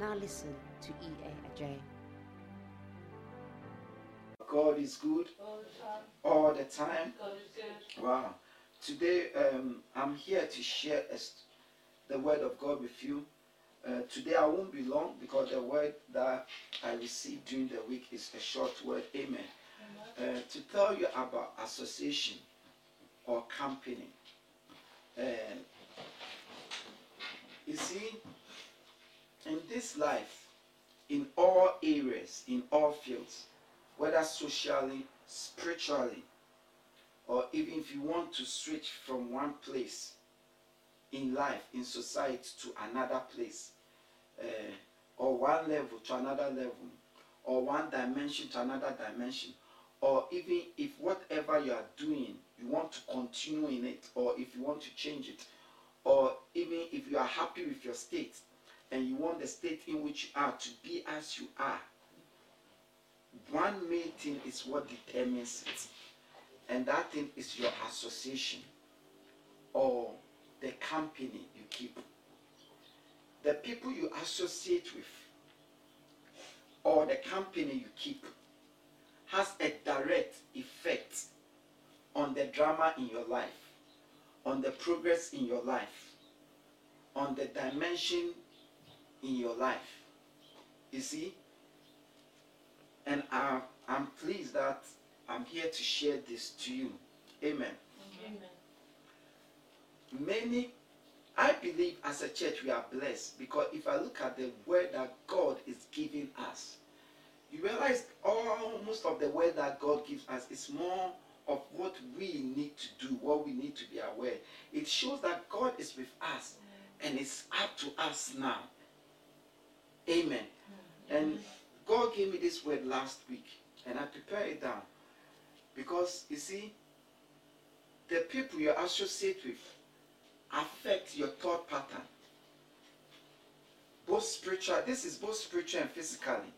Now listen to E.A. Adjei. God is good all the time. God is good. Wow. Today, um, I'm here to share a st- the word of God with you. Uh, today, I won't be long because the word that I received during the week is a short word. Amen. Uh, to tell you about association or company. Uh, you see, in this life, in all areas, in all fields, whether socially, spiritually, or even if you want to switch from one place in life, in society, to another place, uh, or one level to another level, or one dimension to another dimension, or even if whatever you are doing, you want to continue in it, or if you want to change it, or even if you are happy with your state and you want the state in which you are to be as you are, one main thing is what determines it, and that thing is your association or the company you keep. The people you associate with or the company you keep has a direct effect on the drama in your life, on the progress in your life, on the dimension in your life. You see? And I, I'm pleased that I'm here to share this to you. Amen. Amen. Many, I believe as a church we are blessed because if I look at the word that God is giving us, you realize almost of the word that God gives us is more of what we need to do, what we need to be aware. It shows that God is with us and it's up to us now. Amen. And God gave me this word last week and I prepared it down because you see, the people you associate with affect your thought pattern. Both spiritual, this is both spiritual and physically.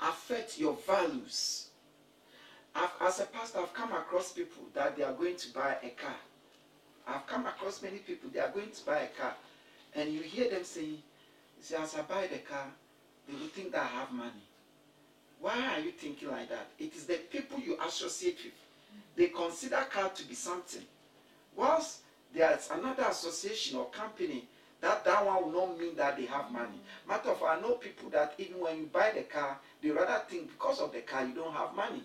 Affect your values. I've, as a pastor, I've come across people that they are going to buy a car. I've come across many people, they are going to buy a car. And you hear them saying, see, as I buy the car, they will think that I have money. Why are you thinking like that? It is the people you associate with. They consider car to be something. Whilst there's another association or company that that one will not mean that they have money. Matter of fact, I know people that even when you buy the car, they rather think because of the car you don't have money.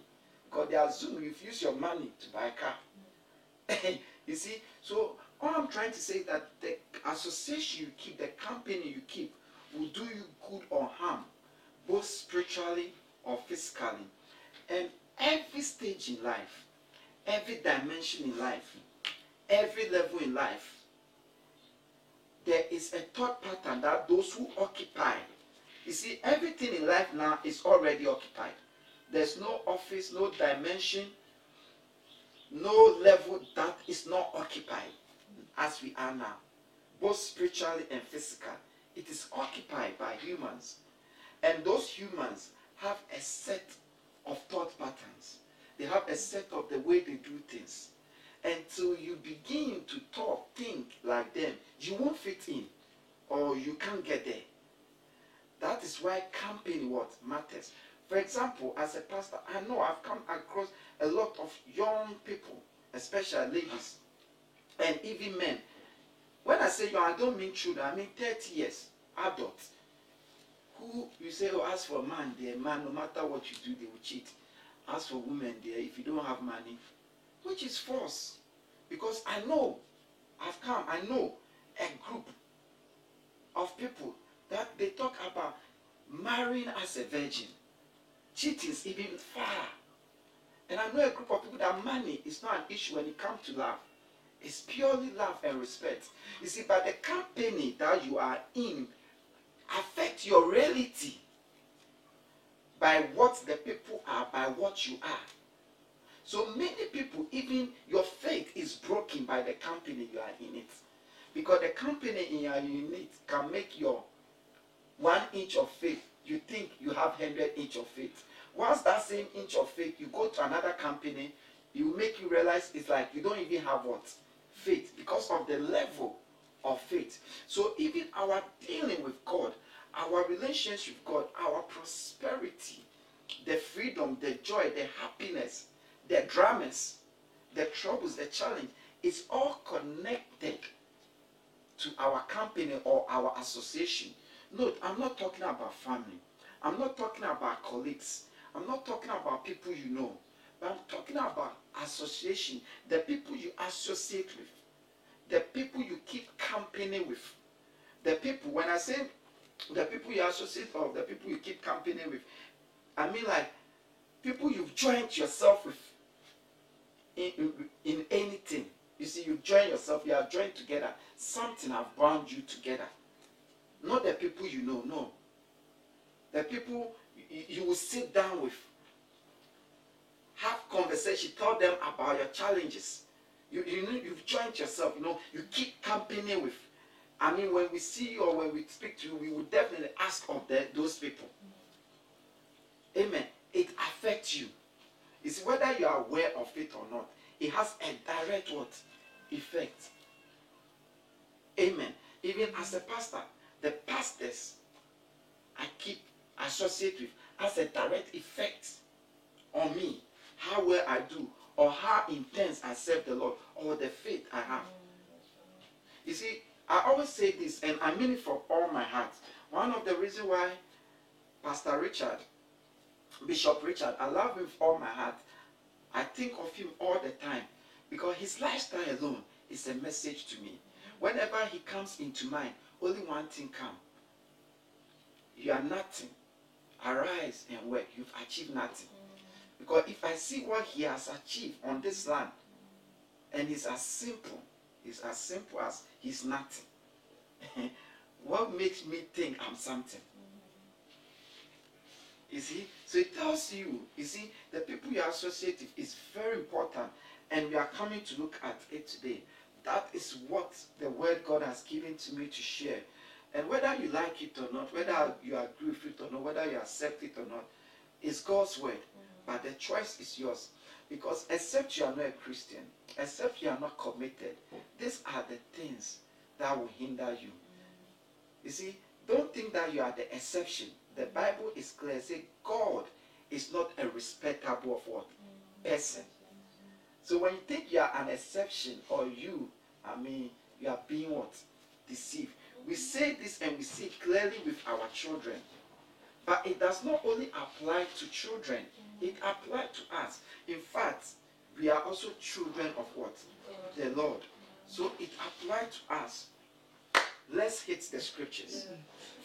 Because they assume you've used your money to buy a car. you see, so all I'm trying to say is that the association you keep, the company you keep, will do you good or harm, both spiritually or physically. And every stage in life, every dimension in life, every level in life, there is a thought pattern that those who occupy, you see, everything in life now is already occupied. There's no office, no dimension, no level that is not occupied as we are now, both spiritually and physically. It is occupied by humans. And those humans have a set of thought patterns. They have a set of the way they do things. Until you begin to talk, think like them, you won't fit in or you can't get there. That is why camping what matters. For example, as a pastor, I know I've come across a lot of young people, especially ladies, and even men. When I say young, I don't mean children, I mean 30 years, adults. Who you say, oh, as for man, there, man, no matter what you do, they will cheat. As for women, there, if you don't have money, which is false. Because I know, I've come, I know a group of people that they talk about marrying as a virgin. Cheating even far. And I know a group of people that money is not an issue when it comes to love. It's purely love and respect. You see, but the company that you are in affect your reality by what the people are, by what you are. So many people, even your faith is broken by the company you are in it. Because the company in your unit can make your one inch of faith, you think you have 100 inch of faith. Once that same inch of faith, you go to another company, you make you realize it's like you don't even have what? Faith. Because of the level of faith. So even our dealing with God, our relationship with God, our prosperity, the freedom, the joy, the happiness, the dramas, the troubles, the challenge, is all connected to our company or our association. Note, I'm not talking about family. I'm not talking about colleagues. I'm not talking about people you know. But I'm talking about association. The people you associate with. The people you keep company with. The people, when I say the people you associate or the people you keep company with, I mean like people you've joined yourself with in, in, in anything. You see, you join yourself, you are joined together. Something have bound you together. Not the people you know, no. The people you, you will sit down with, have conversation, tell them about your challenges. You, you know, you've joined yourself, you know, you keep company with. I mean, when we see you or when we speak to you, we will definitely ask of the, those people. Amen. It affects you. It's whether you are aware of it or not. It has a direct what? Effect. Amen. Even as a pastor, the pastors I keep associate with has a direct effect on me. How well I do, or how intense I serve the Lord, or the faith I have. You see, I always say this, and I mean it from all my heart. One of the reasons why Pastor Richard, Bishop Richard, I love him with all my heart. I think of him all the time because his lifestyle alone is a message to me. Whenever he comes into mind, only one thing come. You are nothing. Arise and work. You've achieved nothing. Because if I see what he has achieved on this land, and it's as simple, it's as simple as he's nothing. what makes me think I'm something? You see? So it tells you, you see, the people you associate with is very important. And we are coming to look at it today. That is what the word God has given to me to share. And whether you like it or not, whether you agree with it or not, whether you accept it or not, it's God's word. But the choice is yours. Because except you are not a Christian, except you are not committed, these are the things that will hinder you. You see, don't think that you are the exception. The Bible is clear. Say God is not a respectable of what? Person. So when you think you are an exception or you, I mean, you are being what? Deceived. We say this and we see clearly with our children. But it does not only apply to children, it applied to us. In fact, we are also children of what? The Lord. So it applied to us. Let's hit the scriptures.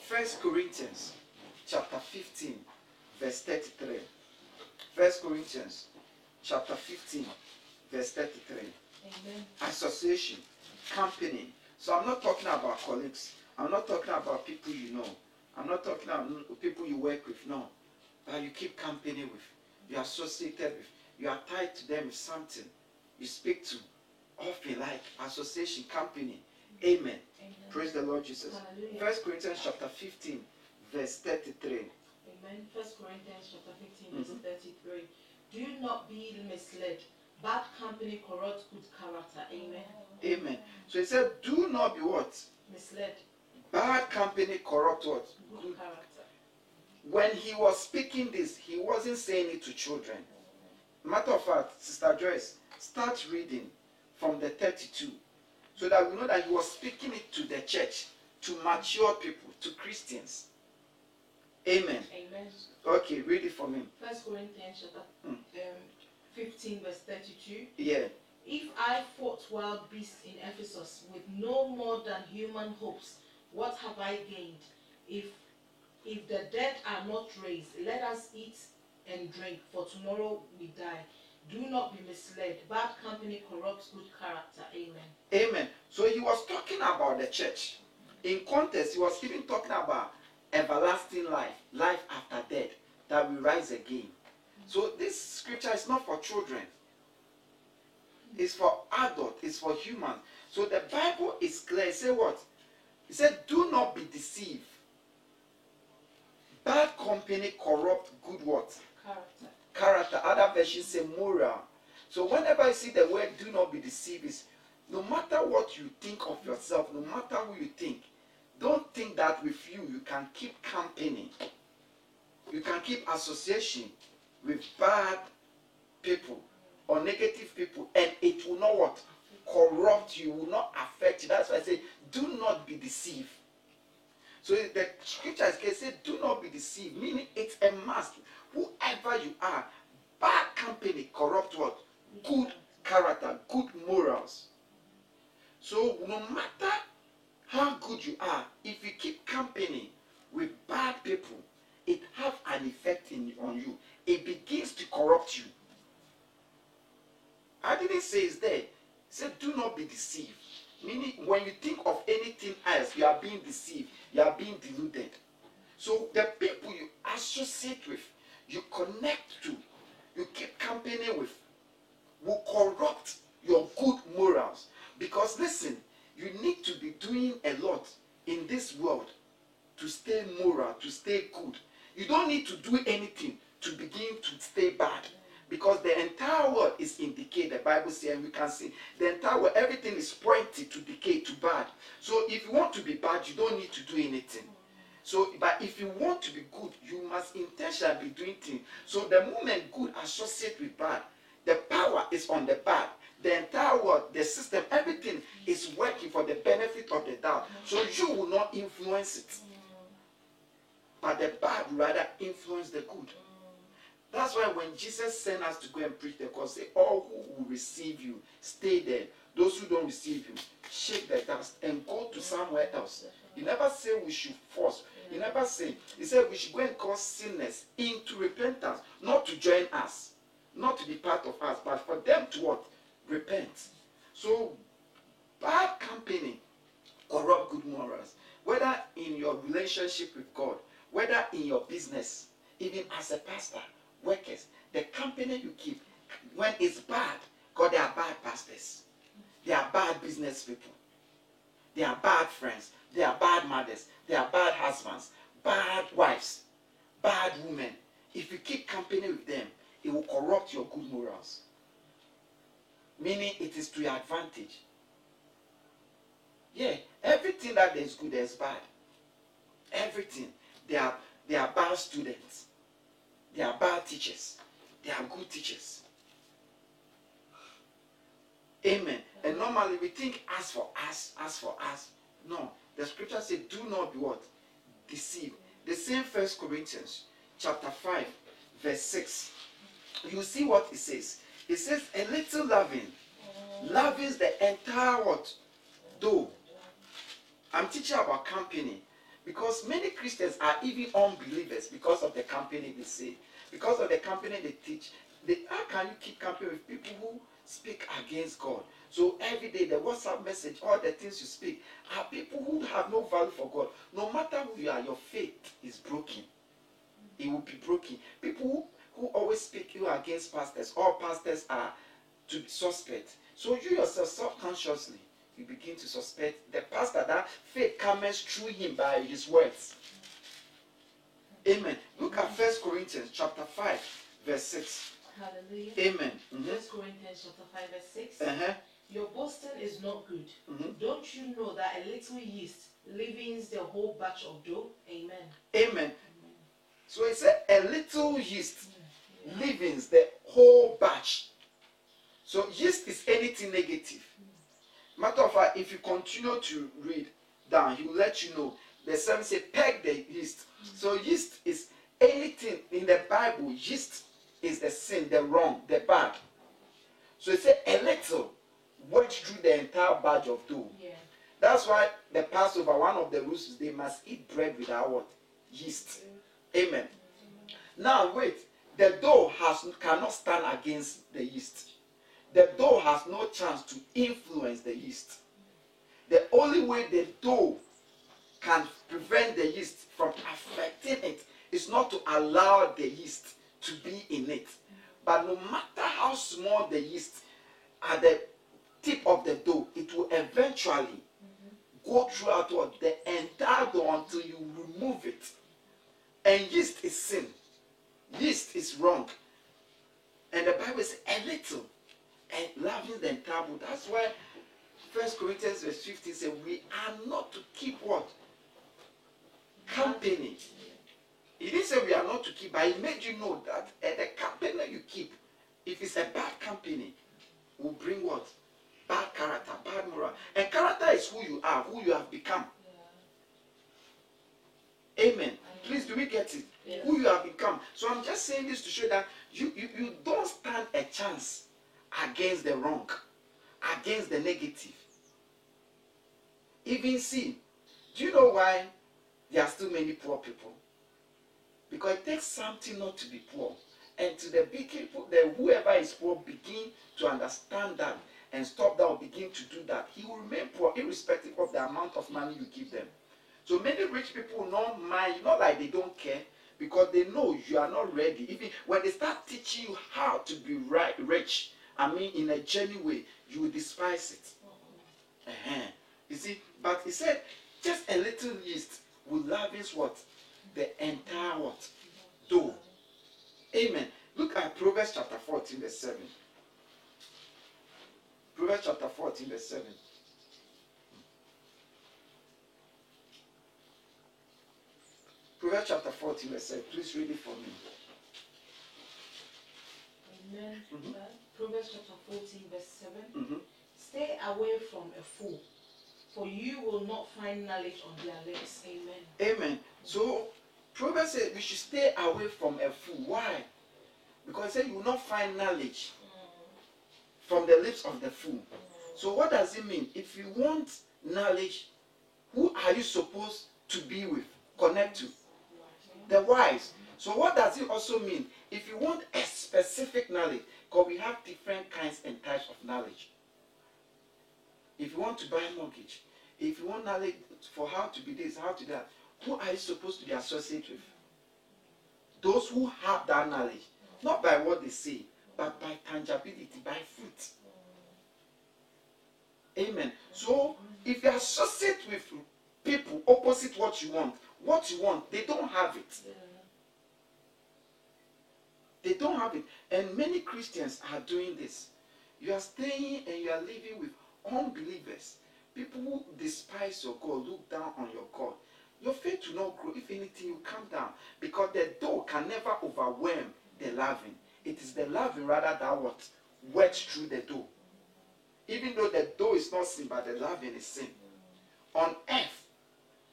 First Corinthians chapter 15, verse 33. First Corinthians chapter 15, verse 33. Amen. Association, company. So I'm not talking about colleagues. I'm not talking about people you know. I'm not talking about people you work with. No. That you keep company with. You are associated with. You are tied to them with something. You speak to. Often like association, company. Amen. Amen. Praise the Lord Jesus. Hallelujah. First Corinthians chapter 15, verse 33. Amen. First Corinthians chapter 15, verse Mhm. 33. Do you not be misled. Bad company corrupts good character. Amen. Amen. So he said, Do not be what? Misled. Bad company corrupt what? Good Good. character. When he was speaking this, he wasn't saying it to children. Matter of fact, Sister Joyce, start reading from the 32 so that we know that he was speaking it to the church, to mature people, to Christians. Amen. Amen. Okay, read it for me. First Corinthians chapter Mm. um, 15, verse 32. Yeah. If I fought wild beasts in Ephesus with no more than human hopes, what have I gained? If if the dead are not raised, let us eat and drink, for tomorrow we die. Do not be misled. Bad company corrupts good character. Amen. Amen. So he was talking about the church. In context, he was even talking about everlasting life, life after death, that we rise again. So this scripture is not for children. It's for adult. It's for humans. So the Bible is clear. Say what? He said, "Do not be deceived. Bad company corrupt good what? Character. character. Other versions say moral. So whenever I see the word do not be deceived, is no matter what you think of yourself, no matter who you think, don't think that with you you can keep company. You can keep association with bad people or negative people, and it will not what? Corrupt you, will not affect you. That's why I say, do not be deceived. So the scriptures can say, do not be deceived, meaning it's a must. Whoever you are, bad company corrupt what? Good character, good morals. So no matter how good you are, if you keep company with bad people, it have an effect in, on you. It begins to corrupt you. I didn't say it's there. It said, do not be deceived. Meaning, when you think of anything else, you are being deceived. You are being deluded. So the people you associate with, you connect to, you keep company with, will corrupt your good morals. Because listen, you need to be doing a lot in this world to stay moral, to stay good. You don't need to do anything to begin to stay bad. Because the entire world is in decay, the Bible says, and we can see the entire world, everything is pointing to decay, to bad. So if you want to be bad, you don't need to do anything. So, but if you want to be good, you must intentionally be doing things. So the moment good associate with bad, the power is on the bad. The entire world, the system, everything is working for the benefit of the doubt. So you will not influence it. But the bad rather influence the good. That's why when Jesus sent us to go and preach the gospel, all who will receive you, stay there. Those who don't receive you, shake the dust and go to somewhere else. He never said we should force. He never said. He said we should go and cause sinners into repentance, not to join us, not to be part of us, but for them to what? Repent. So bad company corrupt good morals. Whether in your relationship with God, whether in your business, even as a pastor, workers, the company you keep, when it's bad, because they are bad pastors, they are bad business people, they are bad friends, they are bad mothers, they are bad husbands, bad wives, bad women. If you keep company with them, it will corrupt your good morals. Meaning it is to your advantage. Yeah, everything that is good, there's bad. Everything. They are they are bad students. They are bad teachers. They are good teachers. Amen. And normally we think as for us, as for us. No. The scripture says, do not be what? Deceived. The same first Corinthians chapter 5, verse 6. You see what it says. It says, a little loving. Loving is the entire what? Though. I'm teaching about company. Because many Christians are even unbelievers because of the company they say, because of the company they teach. They, how can you keep company with people who speak against God? So every day, the WhatsApp message, all the things you speak, are people who have no value for God. No matter who you are, your faith is broken. It will be broken. People who, who always speak you against pastors, all pastors are to be suspect. So you yourself, subconsciously, you begin to suspect the pastor that faith comes through him by his words. Amen. Look at First Corinthians chapter 5, verse 6. Hallelujah. Amen. First Corinthians chapter 5 verse 6. Uh-huh. Your boasting is not good. Mhm. Don't you know that a little yeast leavens the whole batch of dough? Amen. Amen. So it said a little yeast leavens the whole batch. So yeast is anything negative. Matter of fact, if you continue to read down, he will let you know. The seven say peg the yeast. So yeast is anything in the Bible. Yeast is the sin, the wrong, the bad. So it said a little went through the entire batch of dough. Yeah. That's why the Passover, one of the rules is they must eat bread without what? Yeast. Mm-hmm. Amen. Now wait, the dough has cannot stand against the yeast. The dough has no chance to influence the yeast. The only way the dough can prevent the yeast from affecting it is is not to allow the yeast to be in it. But no matter how small the yeast at the tip of the dough, it will eventually go throughout the entire dough until you remove it. And yeast is sin. Yeast is wrong. And the Bible says a little and loving the entire. That's why First Corinthians verse 15 says we are not to keep what? Company. He didn't say we are not to keep, but he made you know that uh, the company you keep, if it's a bad company, will bring what? Bad character, bad moral. And character is who you are, who you have become. Amen. Please, do we get it? Yes. Who you have become. So I'm just saying this to show that you, you, you don't stand a chance against the wrong, against the negative. Even sin. Do you know why there are still many poor people? Because it takes something not to be poor. And to the big people, the whoever is poor begin to understand that and stop that or begin to do that, he will remain poor irrespective of the amount of money you give them. So many rich people not mind, not like they don't care, because they know you are not ready. Even when they start teaching you how to be right, rich, I mean in a genuine way, you will despise it. Uh-huh. You see, but he said, just a little yeast will lavish what? The entire what? Dough. Amen. Look at Proverbs chapter 14, verse 7. Proverbs chapter 14, verse 7. Proverbs chapter 14, verse 7. Please read it for me. Amen. Mhm. Uh, Proverbs chapter 14, verse 7. Mhm. Stay away from a fool, for you will not find knowledge on their lips. Amen. Amen. So Proverbs says we should stay away from a fool. Why? Because it said you will not find knowledge from the lips of the fool. So what does it mean? If you want knowledge, who are you supposed to be with? Connect to? The wise. So what does it also mean? If you want a specific knowledge, because we have different kinds and types of knowledge. If you want to buy mortgage, if you want knowledge for how to be this, how to that, who are you supposed to be associated with? Those who have that knowledge, not by what they say, but by tangibility, by fruit. Amen. So if you associate with people opposite what you want, what you want, they don't have it. They don't have it. And many Christians are doing this. You are staying and you are living with unbelievers. People who despise your God, look down on your God. Your faith will not grow. If anything, you come down. Because the door can never overwhelm the loving. It is the loving rather that what works through the door. Even though the door is not sin, but the loving is sin. On earth,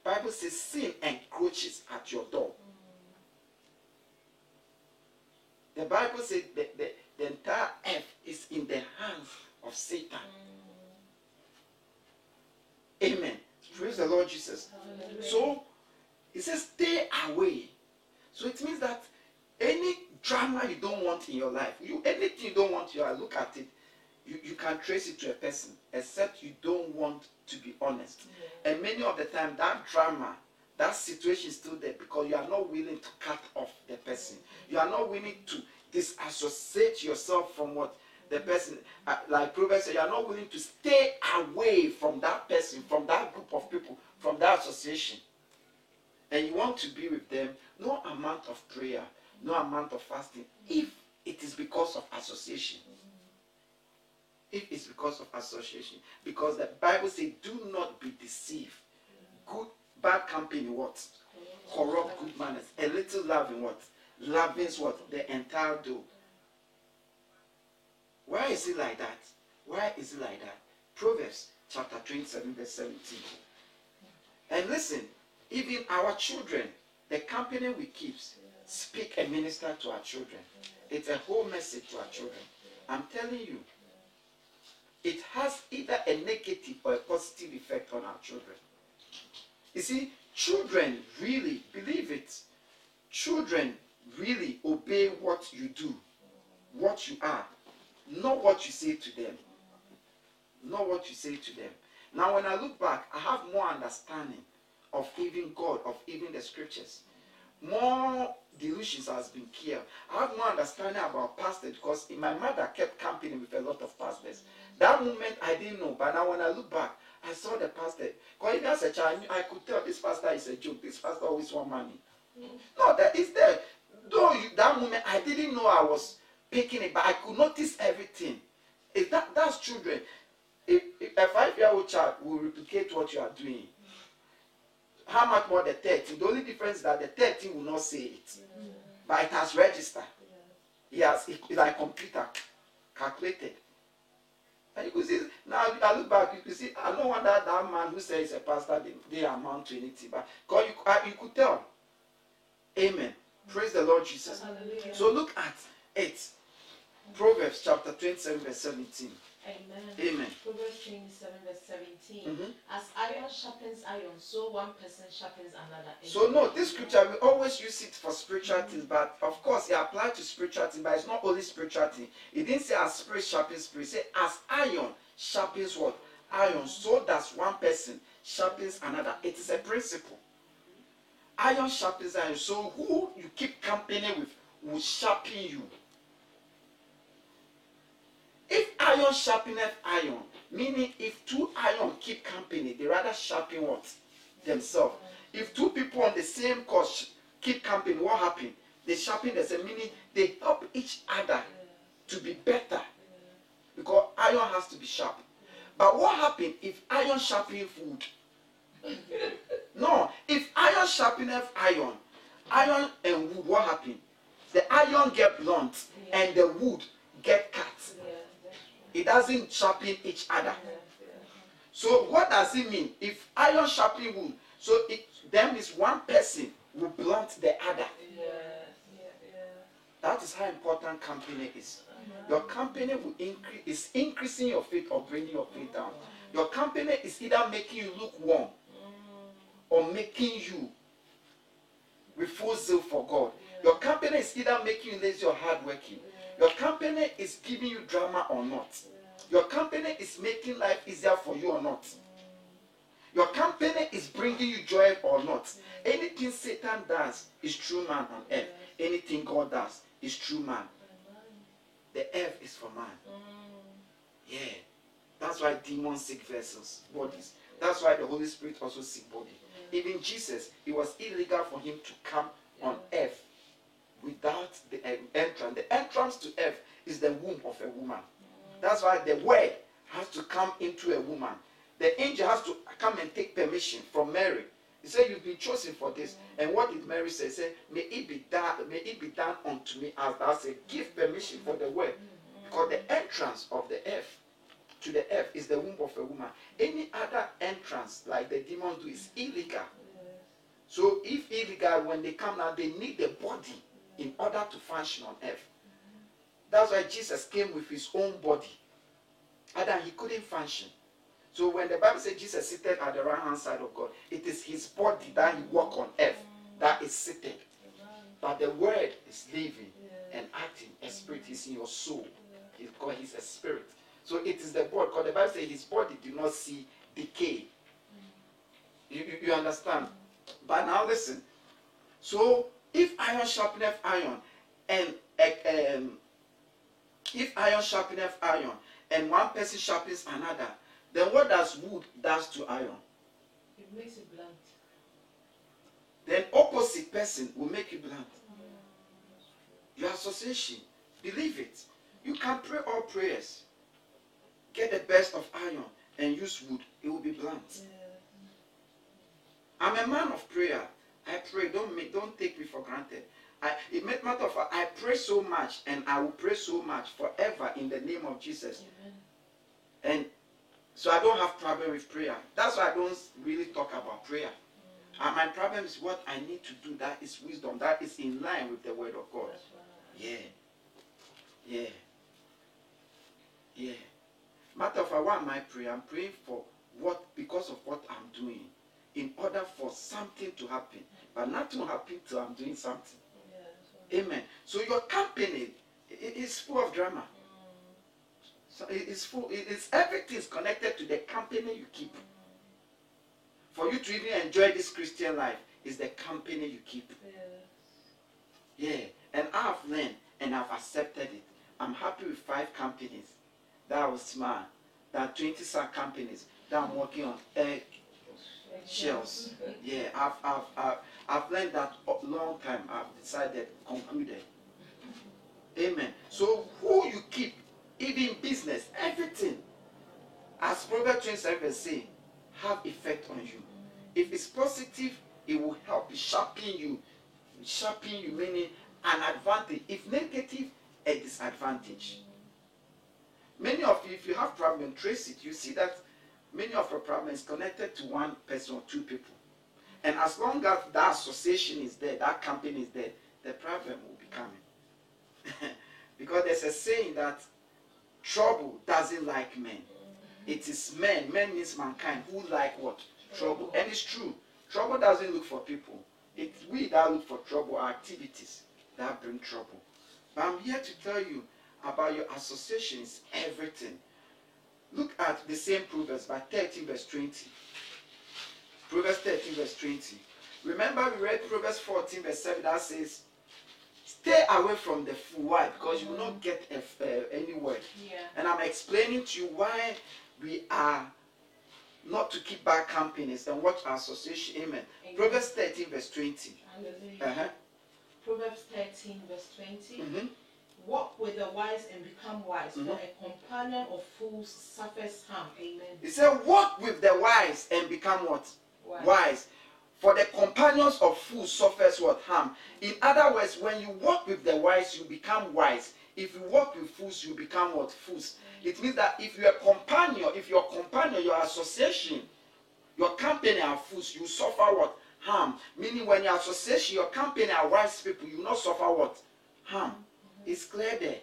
Bible says sin encroaches at your door. The Bible says the, the, the entire earth is in the hands of Satan. Amen. Praise the Lord Jesus. So it says stay away. So it means that any drama you don't want in your life, you anything you don't want in your life, look at it. You, you can trace it to a person, except you don't want to be honest. And many of the time that drama, that situation is still there because you are not willing to cut off the person. You are not willing to disassociate yourself from what the person, uh, like Proverbs say, you are not willing to stay away from that person, from that group of people, from that association. And you want to be with them, no amount of prayer, no amount of fasting, if it is because of association. If it's because of association. Because the Bible says, do not be deceived. Good, bad company, what? Corrupt good manners. A little loving, what? Loving is what? The entire dough. Why is it like that? Why is it like that? Proverbs chapter 27, verse 17. And listen, even our children, the company we keep, speak and minister to our children. It's a whole message to our children. I'm telling you, it has either a negative or a positive effect on our children. You see, children really believe it. Children really obey what you do, what you are, not what you say to them. Not what you say to them. Now, when I look back, I have more understanding of even God, of even the scriptures. more delusions has been killed. I have more understanding about pastors because my mother kept camping with a lot of pastors. That moment I didn't know, but now when I look back, I saw the pastor. Because as a child, I could tell this pastor is a joke. This pastor always want money. Mm. No, that is there. Though you, that moment I didn't know I was picking it, but I could notice everything. If that that's children. If, if a five-year-old child will replicate what you are doing, how much more the 13? The only difference is that the 13 will not say it, but it has registered. Has it, it's like computer calculated. And you could see now I look back, you could see I don't wonder that man who says he's a pastor they, they amount to anything, but because you, uh, you could tell. Amen. Praise the Lord Jesus. Hallelujah. So look at it. Proverbs chapter 27, verse 17. Amen. Amen. Proverbs 27, verse 17. Mhm. As iron sharpens iron, so one person sharpens another. So no, this scripture we always use it for spiritual things, but of course it applies to spiritual things, but it's not only spiritual thing. It didn't say as spirit sharpens spirit. It said as iron sharpens what? Iron. So does one person sharpens another. It is a principle. Iron sharpens iron. So who you keep company with will sharpen you. If iron sharpeneth iron, meaning if two iron keep company, they rather sharpen what? Themselves. If two people on the same course keep company, what happen? They sharpen themselves, meaning they help each other to be better. Because iron has to be sharp. But what happen if iron sharpen food? no, if iron sharpeneth iron, iron and wood, what happen? The iron get blunt and the wood get cut. Yeah. It doesn't sharpen each other. Yeah, yeah. So what does it mean? If iron sharpen wood, so it then is one person will blunt the other. Yeah, yeah, yeah. That is how important company is. Your company will increase is increasing your faith or bringing your faith down. Your company is either making you lukewarm or making you full zeal for God. Your company is either making you lazy or hardworking. Your company is giving you drama or not. Your company is making life easier for you or not. Your company is bringing you joy or not. Anything Satan does is true man on earth. Anything God does is true man. The earth is for man. Yeah. That's why demons seek vessels, bodies. That's why the Holy Spirit also seek body. Even Jesus, it was illegal for him to come on earth without the um, entrance. The entrance to earth is the womb of a woman. That's why the word has to come into a woman. The angel has to come and take permission from Mary. He said, You've been chosen for this. And what did Mary say? He said, May it be done, may it be done unto me as thou say, give permission for the word. Because the entrance of the earth to the earth is the womb of a woman. Any other entrance, like the demons do, is illegal. So if illegal, when they come now, they need the body in order to function on earth. That's why Jesus came with his own body. And he couldn't function. So when the Bible says Jesus seated at the right hand side of God, it is his body that he walk on earth that is seated. But the word is living and acting. A spirit is in your soul. He's God, he's a spirit. So it is the body. Because the Bible says his body did not see decay. You, you, you understand? But now listen. So if iron sharpeneth iron, and uh, um, if iron sharpeneth iron, and one person sharpens another, then what does wood does to iron? It makes it blunt. Then opposite person will make you blunt. Your association, believe it. You can pray all prayers. Get the best of iron and use wood. It will be blunt. I'm a man of prayer. I pray. Don't make, don't take me for granted. I, it make matter of fact, I pray so much and I will pray so much forever in the name of Jesus. And so I don't have problem with prayer. That's why I don't really talk about prayer. Mm. And my problem is what I need to do. That is wisdom. That is in line with the word of God. Right. Yeah. Yeah. Yeah. Matter of fact, why am I praying? I'm praying for what because of what I'm doing. In order for something to happen. But nothing will happen till I'm doing something. Yeah. Amen. So your company is full of drama. So it's full. It's everything is connected to the company you keep. For you to even enjoy this Christian life, is the company you keep. Yeah. Yeah, and I've learned and I've accepted it. I'm happy with five companies that I was smart. There are 20 some companies that I'm working on egg shells. Yeah, I've, I've, I've, I've learned that a long time. I've decided, concluded. Amen. So who you keep, even business, everything, as Proverbs 27 verse say, have effect on you. If it's positive, it will help sharpen you. Sharpen you meaning an advantage. If negative, a disadvantage. Many of you, if you have problem, trace it. You see that many of your problems connected to one person or two people. And as long as that association is there, that company is there, the problem will be coming. because there's a saying that trouble doesn't like men. It is men, men means mankind, who like what? Trouble. And it's true. Trouble doesn't look for people. It's we that look for trouble, our activities that bring trouble. But I'm here to tell you about your associations, everything. Look at the same Proverbs by 13 verse 20. Proverbs 13 verse 20. Remember we read Proverbs 14 verse 7 that says, Stay away from the fool. Why? Because you will not get a, uh, any word. Yeah. And I'm explaining to you why we are not to keep bad companies and watch our association. Amen. Amen. Proverbs 13 verse 20. Uh-huh. Proverbs 13, verse 20. Mhm. Walk with the wise and become wise, Mhm. for a companion of fools suffers harm. Amen. He said, Walk with the wise and become what? wise. For the companions of fools suffers what harm. In other words, when you walk with the wise, you become wise. If you walk with fools, you become what? Fools. It means that if you're a companion, if your companion, your association, your company are fools, you suffer what? Harm. Meaning when your association, your company are wise people, you not suffer what? Harm. It's clear there.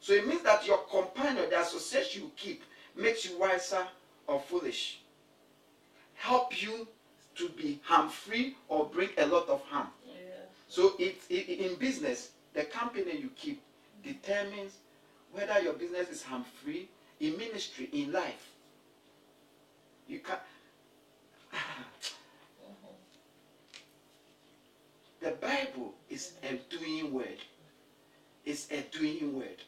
So it means that your companion, the association you keep, makes you wiser or foolish help you to be harm free or bring a lot of harm. So it, it in business, the company you keep determines whether your business is harm free in ministry, in life. You can mm-hmm. The Bible is a doing word. It's a doing word.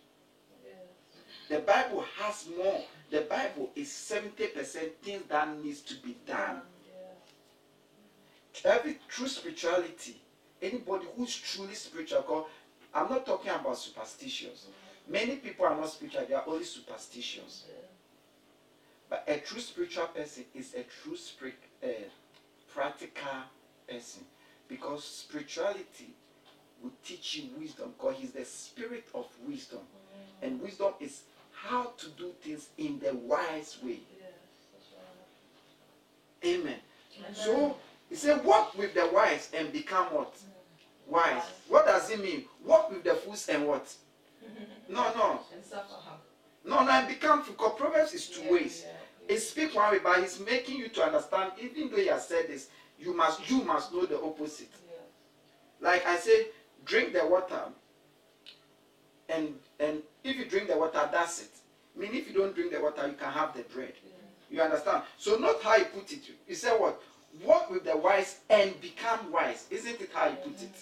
The Bible has more. The Bible is 70% things that needs to be done. Every true spirituality, anybody who's truly spiritual, God, I'm not talking about superstitions. Many people are not spiritual, they are only superstitions. But a true spiritual person is a true spirit, uh, practical person. Because spirituality will teach you wisdom, because he's the spirit of wisdom. And wisdom is how to do things in the wise way. Amen. So he said, walk with the wise and become what? Mm. Wise. What does it mean? Walk with the fools and what? No, no. And suffer. No, no, and become because Proverbs is two ways. It speaks one way, but he's making you to understand, even though he has said this, you must you must know the opposite. Like I say, drink the water, and and if you drink the water, that's it. I mean, if you don't drink the water, you can have the bread. You understand? So not how you put it. He said what? Walk with the wise and become wise. Isn't it how you put it?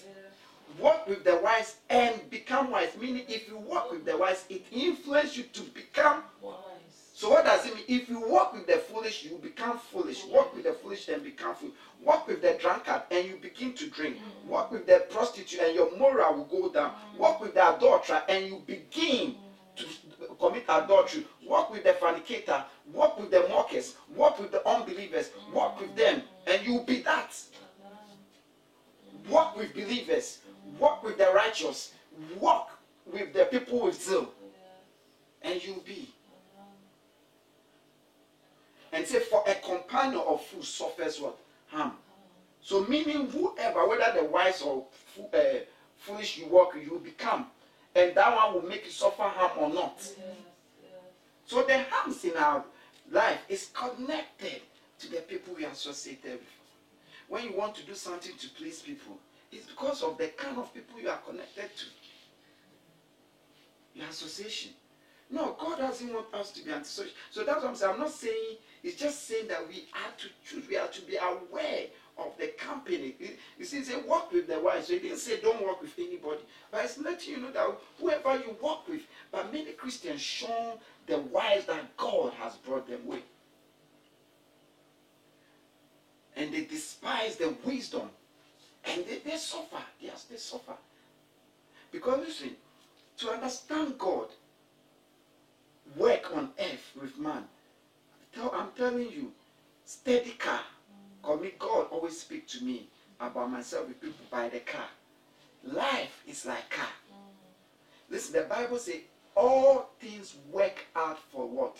Walk with the wise and become wise. Meaning, if you walk with the wise, it influences you to become Wise. So what does it mean? If you walk with the foolish, you become foolish. Walk with the foolish and become foolish. Walk with the drunkard and you begin to drink. Walk with the prostitute and your moral will go down. Walk with the adulterer and you begin to commit adultery. Walk with the fornicator. Walk with the mockers. Walk with the unbelievers. Walk with them and you'll be that. Walk with believers. Walk with the righteous. Walk with the people with zeal. And you'll be. And say, for a companion of fools suffers what? Harm. So meaning whoever, whether the wise or fo- uh, foolish you walk, you become. And that one will make you suffer harm or not. So the harms in our life is connected to the people we are associated with. When you want to do something to please people, it's because of the kind of people you are connected to. Your association. No, God doesn't want us to be antisocial. So that's what I'm saying. I'm not saying, it's just saying that we are to choose, we are to be aware of the company. You see, say work with the wise. So he didn't say don't work with anybody. But it's letting you know that whoever you work with, but many Christians shown the wise that God has brought them with. And they despise the wisdom. And they, they suffer. Yes, they suffer. Because listen, to understand God, work on earth with man. I'm telling you, steady car. God always speak to me about myself with people by the car. Life is like car. Listen, the Bible says all things work out for what?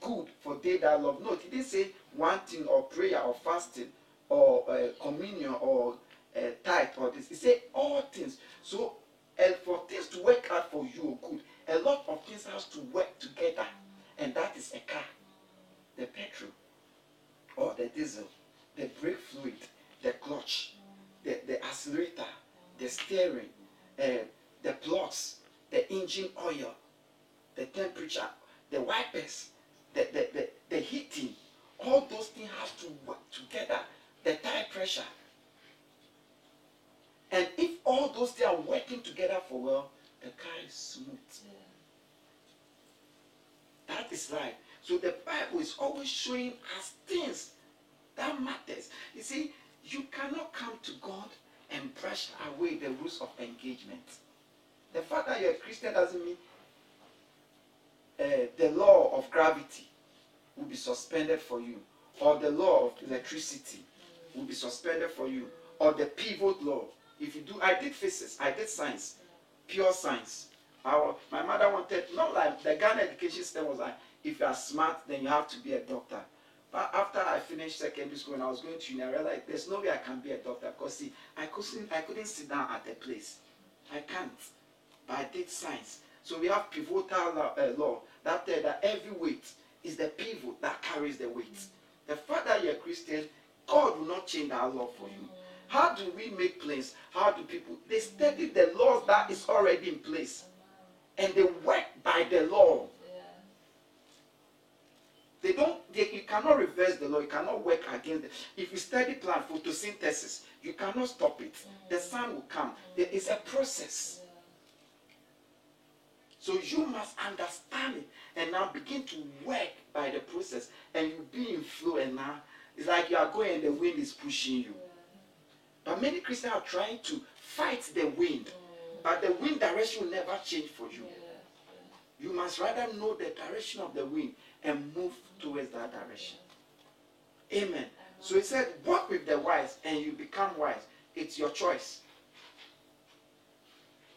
Good for they that love. Note, it didn't say one thing or prayer or fasting or uh, communion or uh, tithe or this. It said all things. So, and for things to work out for you good, a lot of things has to work together, and that is a car, the petrol, or the diesel, the brake fluid, the clutch, the, the accelerator, the steering, uh, the plugs, the engine oil, the temperature, the wipers, the, the, the, the heating. All those things have to work together. The tire pressure. And if all those things are working together for well, the car is smooth. That is life. So the Bible is always showing us things that matters. You see, you cannot come to God and brush away the rules of engagement. The fact that you're a Christian doesn't mean uh, the law of gravity will be suspended for you, or the law of electricity will be suspended for you, or the pivot law. If you do, I did physics, I did science, pure science. Our, my mother wanted, not like the Ghana education system was like, if you are smart, then you have to be a doctor. But after I finished secondary school and I was going to uni, I realized there's no way I can be a doctor because see, I couldn't, I couldn't sit down at a place. I can't. But I did science. So we have pivotal law, uh, law that tell that every weight is the pivot that carries the weight. The fact that you're Christian, God will not change that law for you. How do we make plans? How do people? They study the laws that is already in place, and they work by the law. They don't. They, you cannot reverse the law. You cannot work against it. If you study plant photosynthesis, you cannot stop it. The sun will come. There is a process. So you must understand it and now begin to work by the process, and you be in flow. And now it's like you are going and the wind is pushing you. But many Christians are trying to fight the wind, but the wind direction will never change for you. You must rather know the direction of the wind and move towards that direction. Amen. So he said, walk with the wise and you become wise. It's your choice.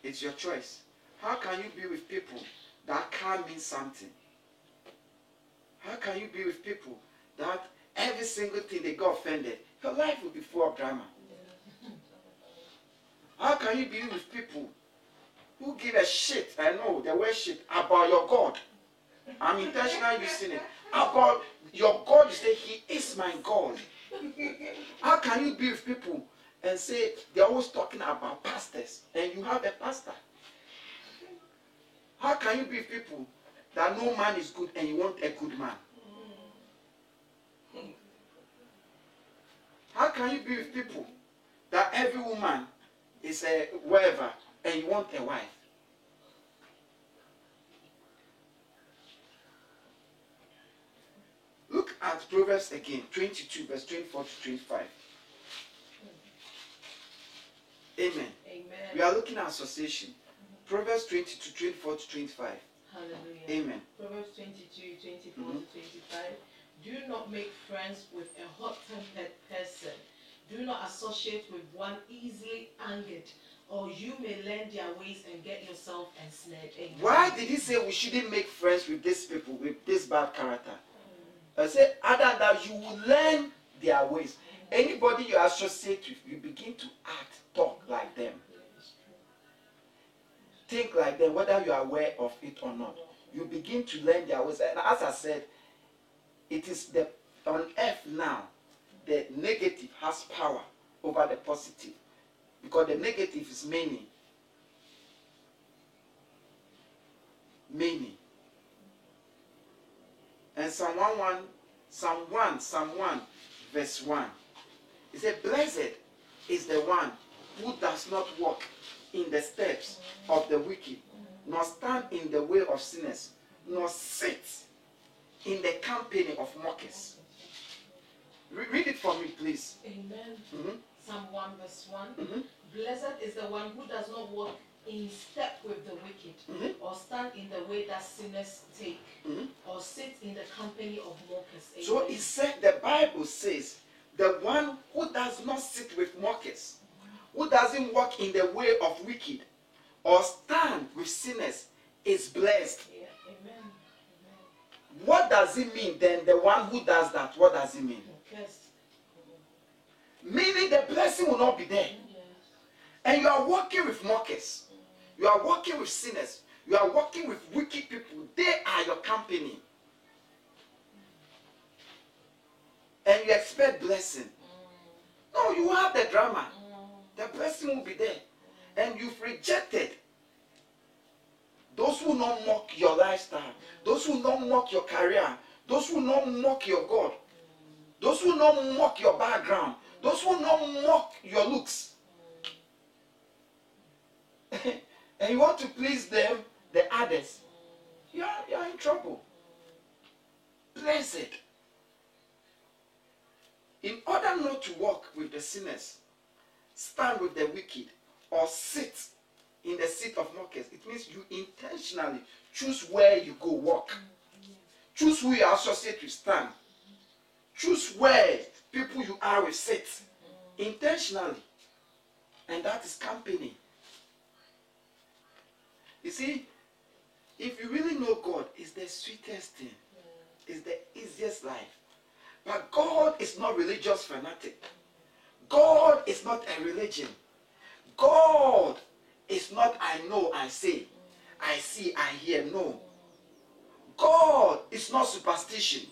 It's your choice. How can you be with people that can't mean something? How can you be with people that every single thing they got offended? Your life will be full of drama. How can you be with people who give a shit, I know the word shit, about your God? I'm intentionally using it. About your God, you say, He is my God. How can you be with people and say they're always talking about pastors and you have a pastor? How can you be with people that no man is good and you want a good man? How can you be with people that every woman is a whatever and you want a wife? Look at Proverbs again, 22, verse 24 to 25. Amen. Amen. We are looking at association. Proverbs 22, 24 to 25. Hallelujah. Amen. Proverbs 22, 24 Mhm. to 25. Do not make friends with a hot tempered person. Do not associate with one easily angered, or you may learn their ways and get yourself ensnared. Amen. Why did he say we shouldn't make friends with these people, with this bad character? I said, other that, you will learn their ways. Anybody you associate with, you begin to act, talk like them, think like them, whether you are aware of it or not. You begin to learn their ways. And as I said, it is the on earth now, the negative has power over the positive. Because the negative is many. Many. And Psalm 1, 1 Psalm 1, Psalm 1, verse 1. He said, Blessed is the one who does not walk in the steps of the wicked, nor stand in the way of sinners, nor sit in the company of mockers. Re- read it for me, please. Amen. Mhm, Psalm 1 verse 1. mhm. Blessed is the one who does not walk in step with the wicked, Mhm. or stand in the way that sinners take, Mhm. or sit in the company of mockers. So it said, the Bible says, the one who does not sit with mockers, who doesn't walk in the way of wicked, or stand with sinners, is blessed. Yeah. Amen. Amen. What does it mean then? The one who does that, what does it mean? Cursed. Meaning the blessing will not be there. Yes. And you are walking with mockers, you are walking with sinners, you are walking with wicked people. They are your company. And you expect blessing. No, you have the drama. The blessing will be there. And you've rejected those who not mock your lifestyle, those who not mock your career, those who not mock your God, those who not mock your background, those who not mock your looks. and you want to please them, the others. You are, you are in trouble. Blessed. In order not to walk with the sinners, stand with the wicked, or sit in the seat of mockers, it means you intentionally choose where you go walk. Choose who you associate with stand. Choose where people you are with sit. Intentionally. And that is company. You see, if you really know God, it's the sweetest thing. It's the easiest life. But God is not religious fanatic. God is not a religion. God is not I know, I say, I see, I hear. No. God is not superstition.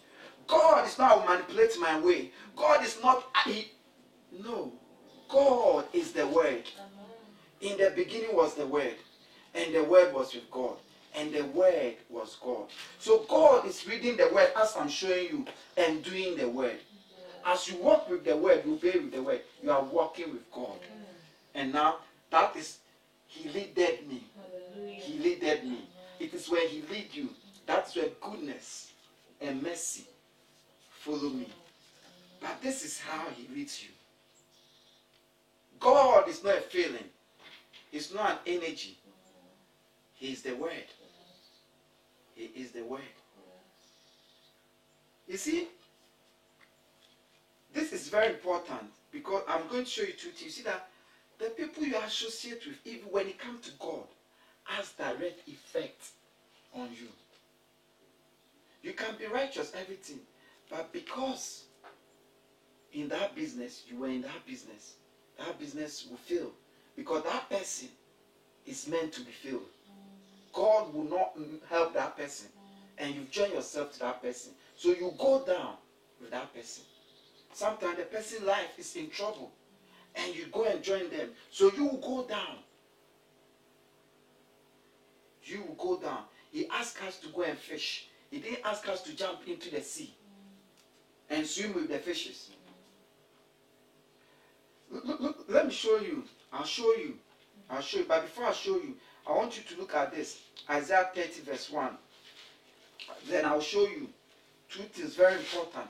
God is not manipulate my way. God is not I. No. God is the Word. In the beginning was the Word, and the Word was with God, and the Word was God. So God is reading the Word as I'm showing you and doing the Word. As you walk with the Word, you obey with the Word, you are walking with God. And now that is, He leaded me. He leaded me. It is where He lead you. That's where goodness and mercy follow me. But this is how He leads you. God is not a feeling. It's not an energy. He is the Word. He is the Word. You see, this is very important because I'm going to show you two things. You see that the people you associate with, even when it comes to God, has direct effect on you. You can be righteous, everything, but because in that business, you were in that business, that business will fail because that person is meant to be filled. God will not help that person, and you join yourself to that person. So you go down with that person. Sometimes the person's life is in trouble, and you go and join them. So you will go down. You will go down. He asked us to go and fish. He didn't ask us to jump into the sea and swim with the fishes. Look, look, look, let me show you. I'll show you. I'll show you. But before I show you, I want you to look at this. Isaiah 30, verse 1. Then I'll show you two things very important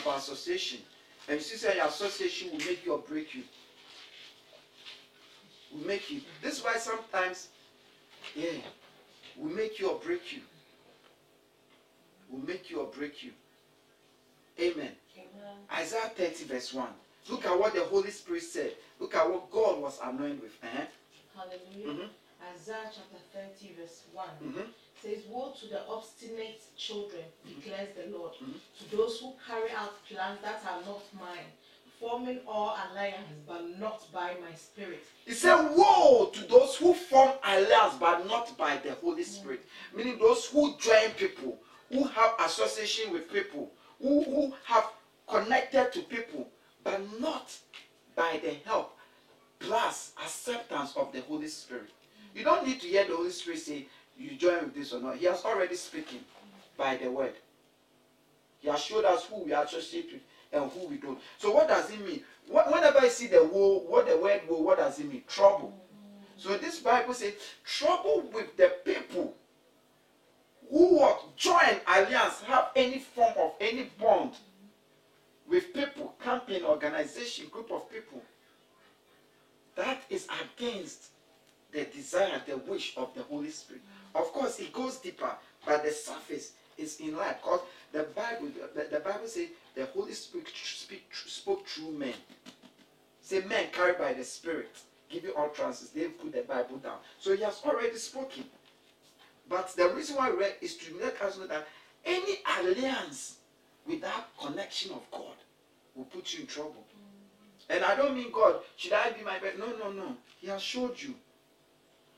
about association. And say your association will make you or break you. Will make you. This is why sometimes, yeah, will make you or break you. Will make you or break you. Amen. Amen. Isaiah 30, verse 1. Look at what the Holy Spirit said. Look at what God was anointed with. eh? Hallelujah. Mhm. Isaiah chapter 30, verse 1 Mhm. says, Woe to the obstinate children, declares the Lord, Mhm. to those who carry out plans that are not mine, forming all alliance, but not by my spirit. He said, Woe to those who form alliance but not by the Holy Spirit. Meaning those who join people, who have association with people, who, who have connected to people, but not by the help plus acceptance of the Holy Spirit. You don't need to hear the Holy Spirit say, You join with this or not. He has already spoken by the word. He has showed us who we associate with and who we don't. So what does it mean? Wh- Whenever I see the woe, what the word what does it mean? Trouble. So this Bible says, trouble with the people who what join alliance, have any form of any bond with people, campaign, organization, group of people. That is against the desire, the wish of the Holy Spirit. Of course, it goes deeper, but the surface is in line. Because the Bible, the, the Bible says the Holy Spirit speak, spoke through men. Say men carried by the Spirit, you utterances. They put the Bible down. So he has already spoken. But the reason why we read is to let us know that any alliance without connection of God will put you in trouble. Mm. And I don't mean God, should I be my best? No, no, no. He has showed you.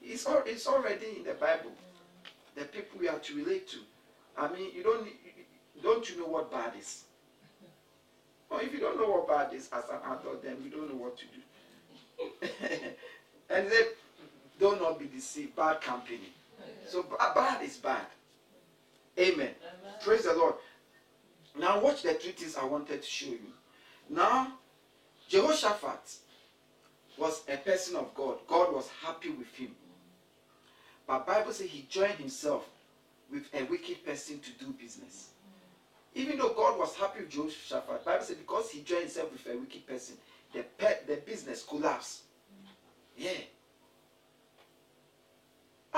It's, al- it's already in the Bible. Mm. The people we are to relate to. I mean, you don't don't you know what bad is? Or if you don't know what bad is as an adult, then you don't know what to do. and then don't not be deceived. Bad company. So bad is bad. Amen. Praise the Lord. Now watch the three things I wanted to show you. Now, Jehoshaphat was a person of God. God was happy with him. But Bible says he joined himself with a wicked person to do business. Even though God was happy with Jehoshaphat, Bible says because he joined himself with a wicked person, the pe- the business collapsed. Yeah.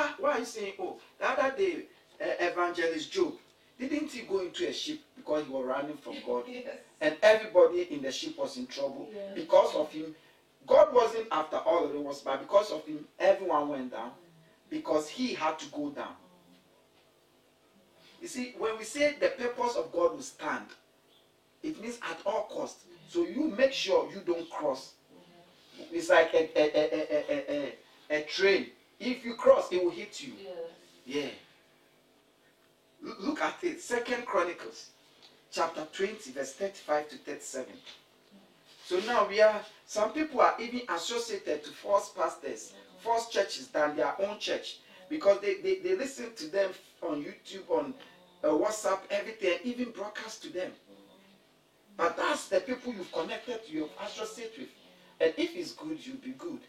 Ah, why are you saying, oh, the other day, uh, evangelist Job, didn't he go into a ship because he was running from God? Yes. And everybody in the ship was in trouble because of him. God wasn't after all of it was, but because of him, everyone went down because he had to go down. You see, when we say the purpose of God will stand, it means at all cost. So you make sure you don't cross. It's like a, a, a, a, a, a, a train. If you cross, it will hit you. Yeah. L- Look at it. Second Chronicles, chapter 20, verse 35 to 37. So now we are, some people are even associated to false pastors, false churches than their own church because they, they, they listen to them on YouTube, on uh, WhatsApp, everything, even broadcast to them. But that's the people you've connected to, you've associated with. And if it's good, you'll be good.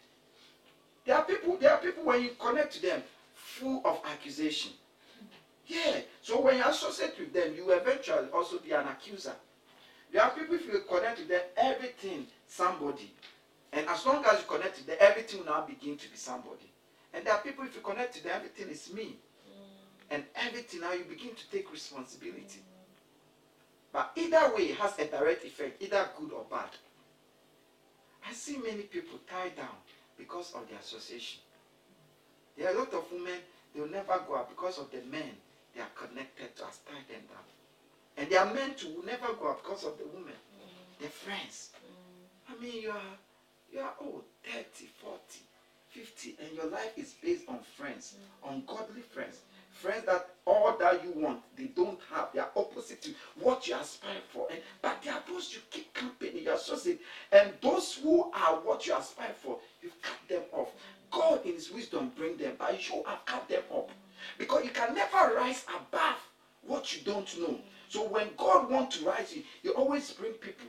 There are people, there are people when you connect to them, full of accusation. Yeah. So when you associate with them, you eventually also be an accuser. There are people if you connect to them, everything somebody. And as long as you connect to them, everything will now begin to be somebody. And there are people if you connect to them, everything is me. Mm. And everything now you begin to take responsibility. But either way it has a direct effect, either good or bad. I see many people tied down because of the association. There are a lot of women, they will never go out because of the men they are connected to has tied them down. And there are men too who never go out because of the women, their friends. I mean, you are, you are old, 30, 40, 50, and your life is based on friends, on godly friends. Friends that all that you want, they don't have. They are opposite to what you aspire for. And, but they are those you keep company, you associate. And those who are what you aspire for, you cut them off. God in his wisdom bring them, but you have cut them up. Because you can never rise above what you don't know. So when God wants to rise you, you always bring people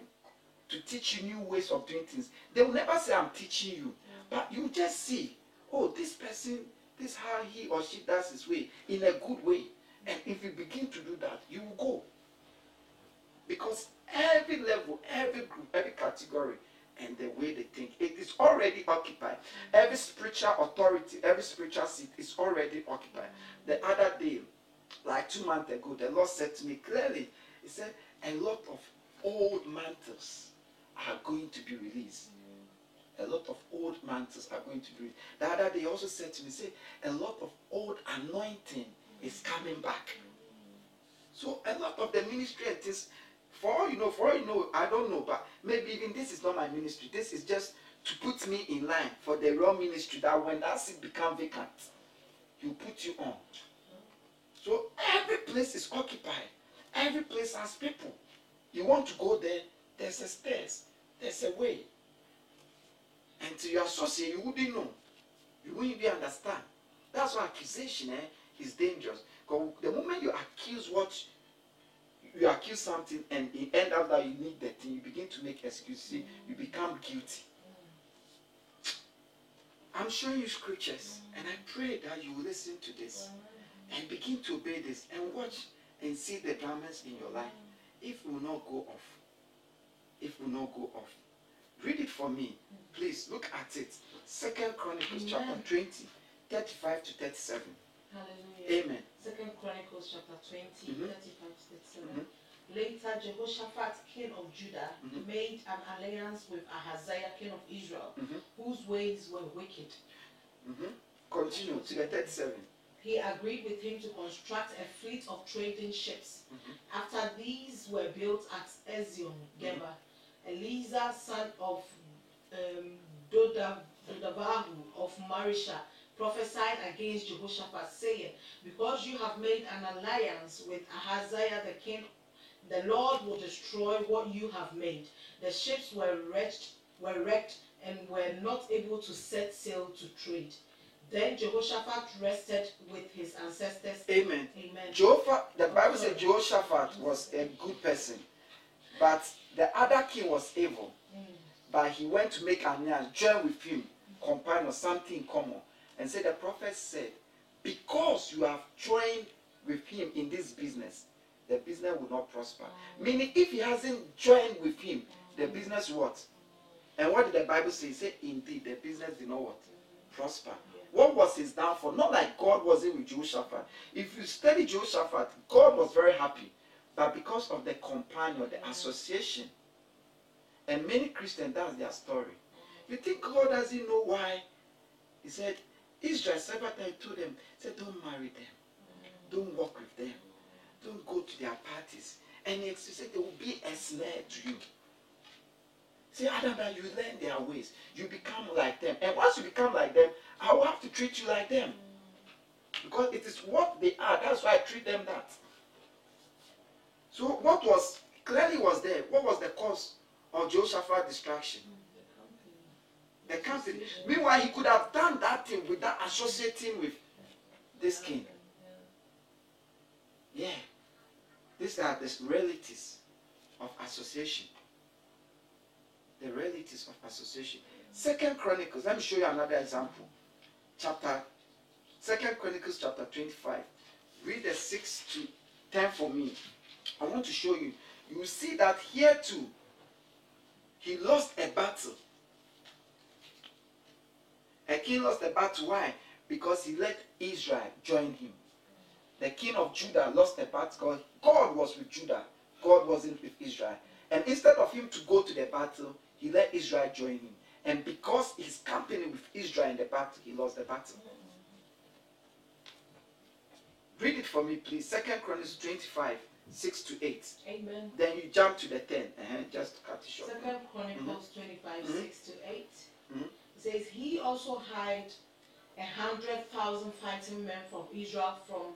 to teach you new ways of doing things. They will never say, I'm teaching you. But you just see, oh, this person, this is how he or she does his way in a good way. And if you begin to do that, you will go. Because every level, every group, every category, and the way they think, it is already occupied. Every spiritual authority, every spiritual seat is already occupied. The other day, like two months ago, the Lord said to me clearly, He said, a lot of old mantles are going to be released. A lot of old mantles are going to be released. The other day, also said to me, say, a lot of old anointing is coming back. So a lot of the ministry and things, for all you know, for all you know, I don't know, but maybe even this is not my ministry. This is just to put me in line for the real ministry that when that seat become vacant, will put you on. So every place is occupied. Every place has people. You want to go there, there's a stairs, there's a way. Until you associate, you wouldn't know. You wouldn't even understand. That's why accusation eh, is dangerous. Because the moment you accuse what you accuse something and it end up that you need that thing, you begin to make excuses, you become guilty. I'm showing you scriptures, and I pray that you listen to this and begin to obey this and watch and see the garments in your life. If will not go off, if will not go off, read it for me, please. Look at it. Second Chronicles chapter Amen. 20, 35 to 37. Hallelujah. Amen. Second Chronicles chapter 20, Mhm. 35 to 37. Mhm. Later, Jehoshaphat, king of Judah, Mhm. made an alliance with Ahaziah, king of Israel, Mhm. whose ways were wicked. Mhm. Continue to the 37. He agreed with him to construct a fleet of trading ships. Mhm. After these were built at Ezion Geber, Eleazar, son of um, Dodavahu of Mareshah, prophesied against Jehoshaphat, saying, Because you have made an alliance with Ahaziah the king, the Lord will destroy what you have made. The ships were wrecked, were wrecked and were not able to set sail to trade. Then Jehoshaphat rested with his ancestors. Amen. Amen. Jehovah, the Bible says Jehoshaphat was a good person, but the other king was evil. Mm. But he went to make an alliance, join with him, combine or something in common. And said the prophet said, Because you have joined with him in this business, the business will not prosper. Meaning, if he hasn't joined with him, the business what? And what did the Bible say? It said, Indeed, the business did not what? Prosper. What was his downfall? Not like God wasn't with Jehoshaphat. If you study Jehoshaphat, God was very happy. But because of the companion, the association, and many Christians, that's their story. You think God doesn't know why? He said, Israel, several times told them, he said, don't marry them. Don't walk with them. Don't go to their parties. And he said, they will be a snare to you. See, Adam, you learn their ways. You become like them. And once you become like them, I will have to treat you like them. Because it is what they are. That's why I treat them that. So what was clearly was there? What was the cause of Jehoshaphat's distraction? The company. Meanwhile, he could have done that thing without associating with this king. Yeah. These are the realities of association. The realities of association. Second Chronicles, let me show you another example. Chapter Second Chronicles chapter 25. Read the 6 to 10 for me. I want to show you. You see that here too, he lost a battle. A king lost a battle. Why? Because he let Israel join him. The king of Judah lost a battle. God, God was with Judah. God wasn't with Israel. And instead of him to go to the battle, he let Israel join him. And because he's company with Israel in the battle, he lost the battle. Read it for me, please. Second Chronicles 25, 6 to 8. Amen. Then you jump to the 10. Uh-huh, just to cut it short. Second Chronicles 25, Mhm. 6 to 8. Mhm. It says, He also hired a hundred thousand fighting men from Israel from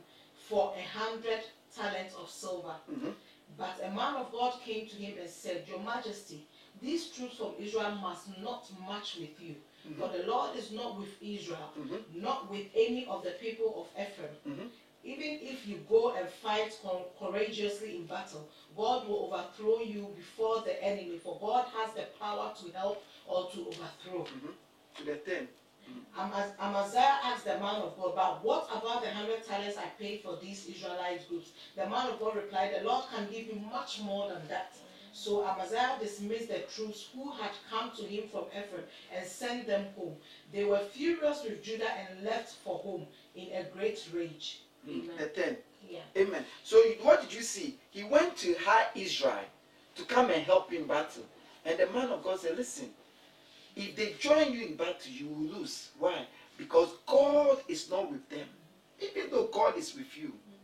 for a hundred talents of silver. Mhm. But a man of God came to him and said, Your Majesty, these troops from Israel must not march with you. For the Lord is not with Israel, Mhm. not with any of the people of Ephraim. Even if you go and fight co- courageously in battle, God will overthrow you before the enemy, for God has the power to help or to overthrow. Mm-hmm. To the 10. Mm-hmm. Amaz- Amaziah asked the man of God, But what about the hundred talents I paid for these Israelite groups? The man of God replied, The Lord can give you much more than that. So Amaziah dismissed the troops who had come to him from Ephraim and sent them home. They were furious with Judah and left for home in a great rage. The 10. Yeah. Amen. So what did you see? He went to hire Israel to come and help in battle. And the man of God said, listen, if they join you in battle, you will lose. Why? Because God is not with them. Even though God is with you, mm-hmm.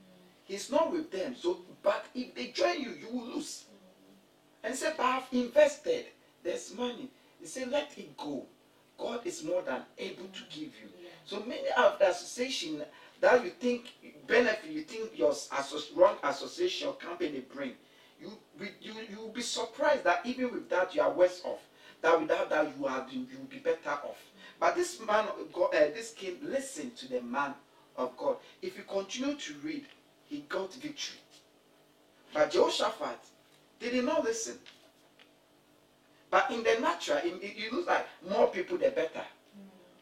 He's not with them. So, but if they join you, you will lose. Mm-hmm. And said, but I've invested. There's money. He said, let it go. God is more than able to give you. So many of the association that you think benefit, you think your asso- wrong association company bring, you you you will be surprised that even with that you are worse off. That without that you are you will be better off. But this man, God, uh, this king, listened to the man of God. If you continue to read, he got victory. But Jehoshaphat did not listen. But in the natural, it, it, it looks like more people the better.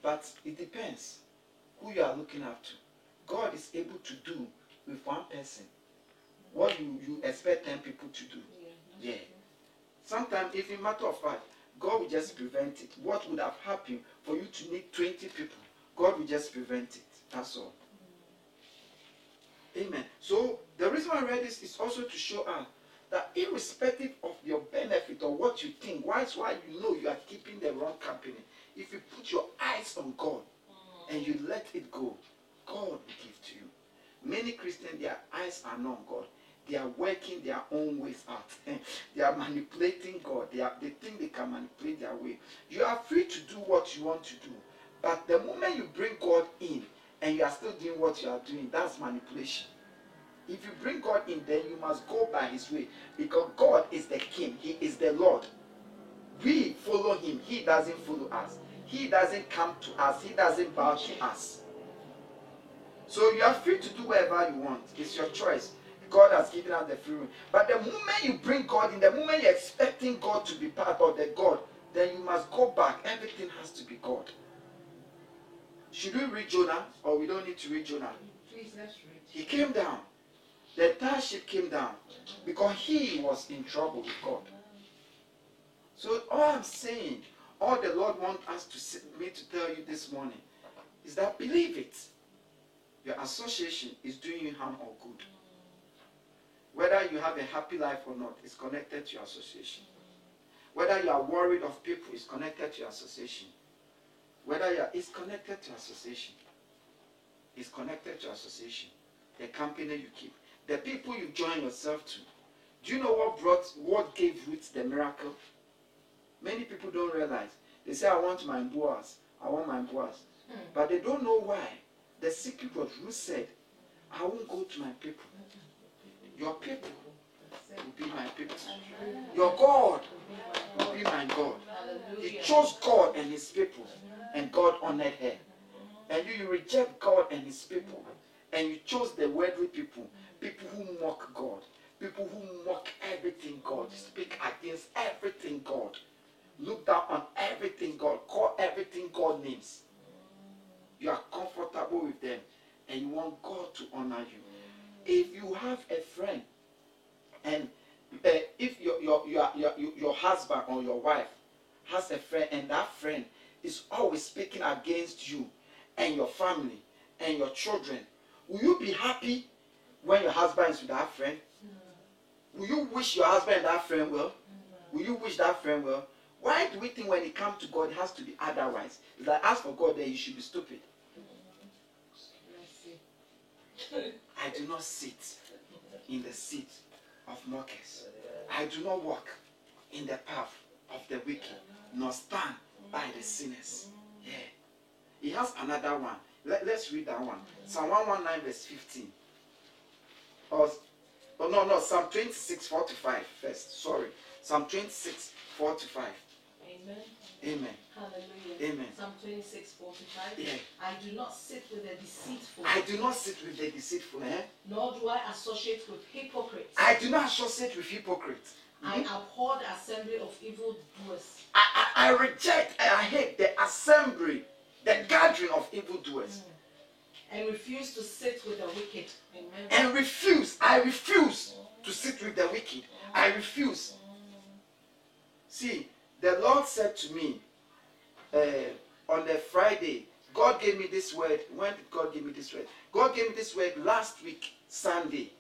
But it depends who you are looking up to. God is able to do with one person what you, you expect 10 people to do. Yeah. Sometimes, if in matter of fact, God will just prevent it. What would have happened for you to need 20 people? God will just prevent it. That's all. Mm. Amen. So the reason I read this is also to show us that irrespective of your benefit or what you think, why is why you know you are keeping the wrong company. If you put your eyes on God mm. and you let it go, God will give to you. Many Christians, their eyes are not on God. They are working their own ways out. they are manipulating God. They, are, they think they can manipulate their way. You are free to do what you want to do. But the moment you bring God in and you are still doing what you are doing, that's manipulation. If you bring God in, then you must go by his way. Because God is the king, he is the Lord. We follow him, he doesn't follow us. He doesn't come to us, he doesn't bow to us. So you are free to do whatever you want. It's your choice. God has given us the free will. But the moment you bring God in, the moment you're expecting God to be part of the God, then you must go back. Everything has to be God. Should we read Jonah or we don't need to read Jonah? Please, let's read. He came down. The entire ship came down because he was in trouble with God. So all I'm saying, all the Lord wants us to me to tell you this morning is that believe it. Your association is doing you harm or good. Whether you have a happy life or not is connected to your association. Whether you are worried of people is connected to your association. Whether you are, it's connected to association. It's connected to association. The company you keep. The people you join yourself to. Do you know what brought what gave Ruth the miracle? Many people don't realize. They say, I want my Boaz. I want my Boaz. Hmm. But they don't know why. The secret was Ruth said, I won't go to my people. Your people will be my people. Your God will be my God. He chose God and his people, and God honored her. And you, you reject God and his people, and you chose the worldly people, people who mock God, people who mock everything God, speak against everything God, look down on everything God, call everything God names. You are comfortable with them, and you want God to honor you. If you have a friend, and uh, if your, your, your, your, your husband or your wife has a friend, and that friend is always speaking against you and your family and your children, will you be happy when your husband is with that friend? Will you wish your husband and that friend well? Will you wish that friend well? Why do we think when it comes to God, it has to be otherwise? It's like ask for God, then you should be stupid. I do not sit in the seat of mockers. I do not walk in the path of the wicked, nor stand by the sinners. Yeah. He has another one. Let, us read that one. Psalm 119, verse 15. Or, oh, no, no, Psalm 26, 4 to 5 first. Sorry. Psalm 26, 4 to 5. Amen. Amen. Hallelujah. Amen. Psalm 26, 45. Yeah. I do not sit with the deceitful, I do not sit with the deceitful. Eh? nor do I associate with hypocrites. I do not associate with hypocrites. I mm-hmm. abhor the assembly of evildoers. I, I, I reject and I hate the assembly, the gathering of evildoers. Mm. and refuse to sit with the wicked. Amen. And refuse, I refuse to sit with the wicked. I refuse. Mm. See, the Lord said to me uh, on the Friday, God gave me this word. When did God give me this word? God gave me this word last week, Sunday,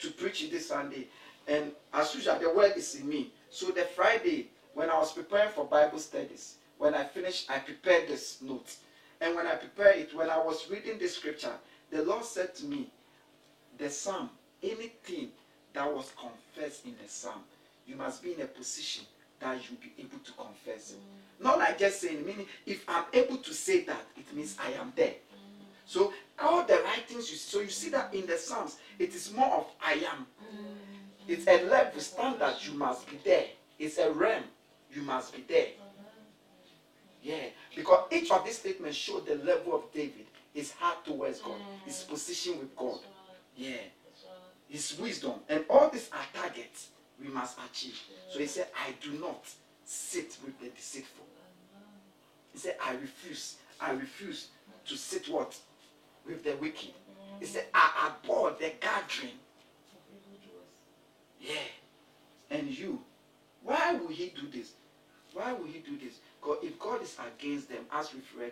to preach this Sunday. And as usual, the word is in me. So the Friday, when I was preparing for Bible studies, when I finished, I prepared this note. And when I prepared it, when I was reading this scripture, the Lord said to me, the psalm, anything that was confessed in the psalm, you must be in a position that you'll be able to confess it. Not like just saying, meaning if I'm able to say that, it means I am there. So all the writings you so you see that in the Psalms, it is more of I am. It's a level standard, you must be there. It's a realm, you must be there. Yeah, because each of these statements show the level of David, his heart towards God, his position with God. Yeah, His wisdom. And all these are targets we must achieve. So he said, I do not sit with the deceitful. He said, I refuse. I refuse to sit what? With the wicked. He said, I abhor the gathering. Yeah. And you, why will he do this? Why will he do this? Because if God is against them, as we've read,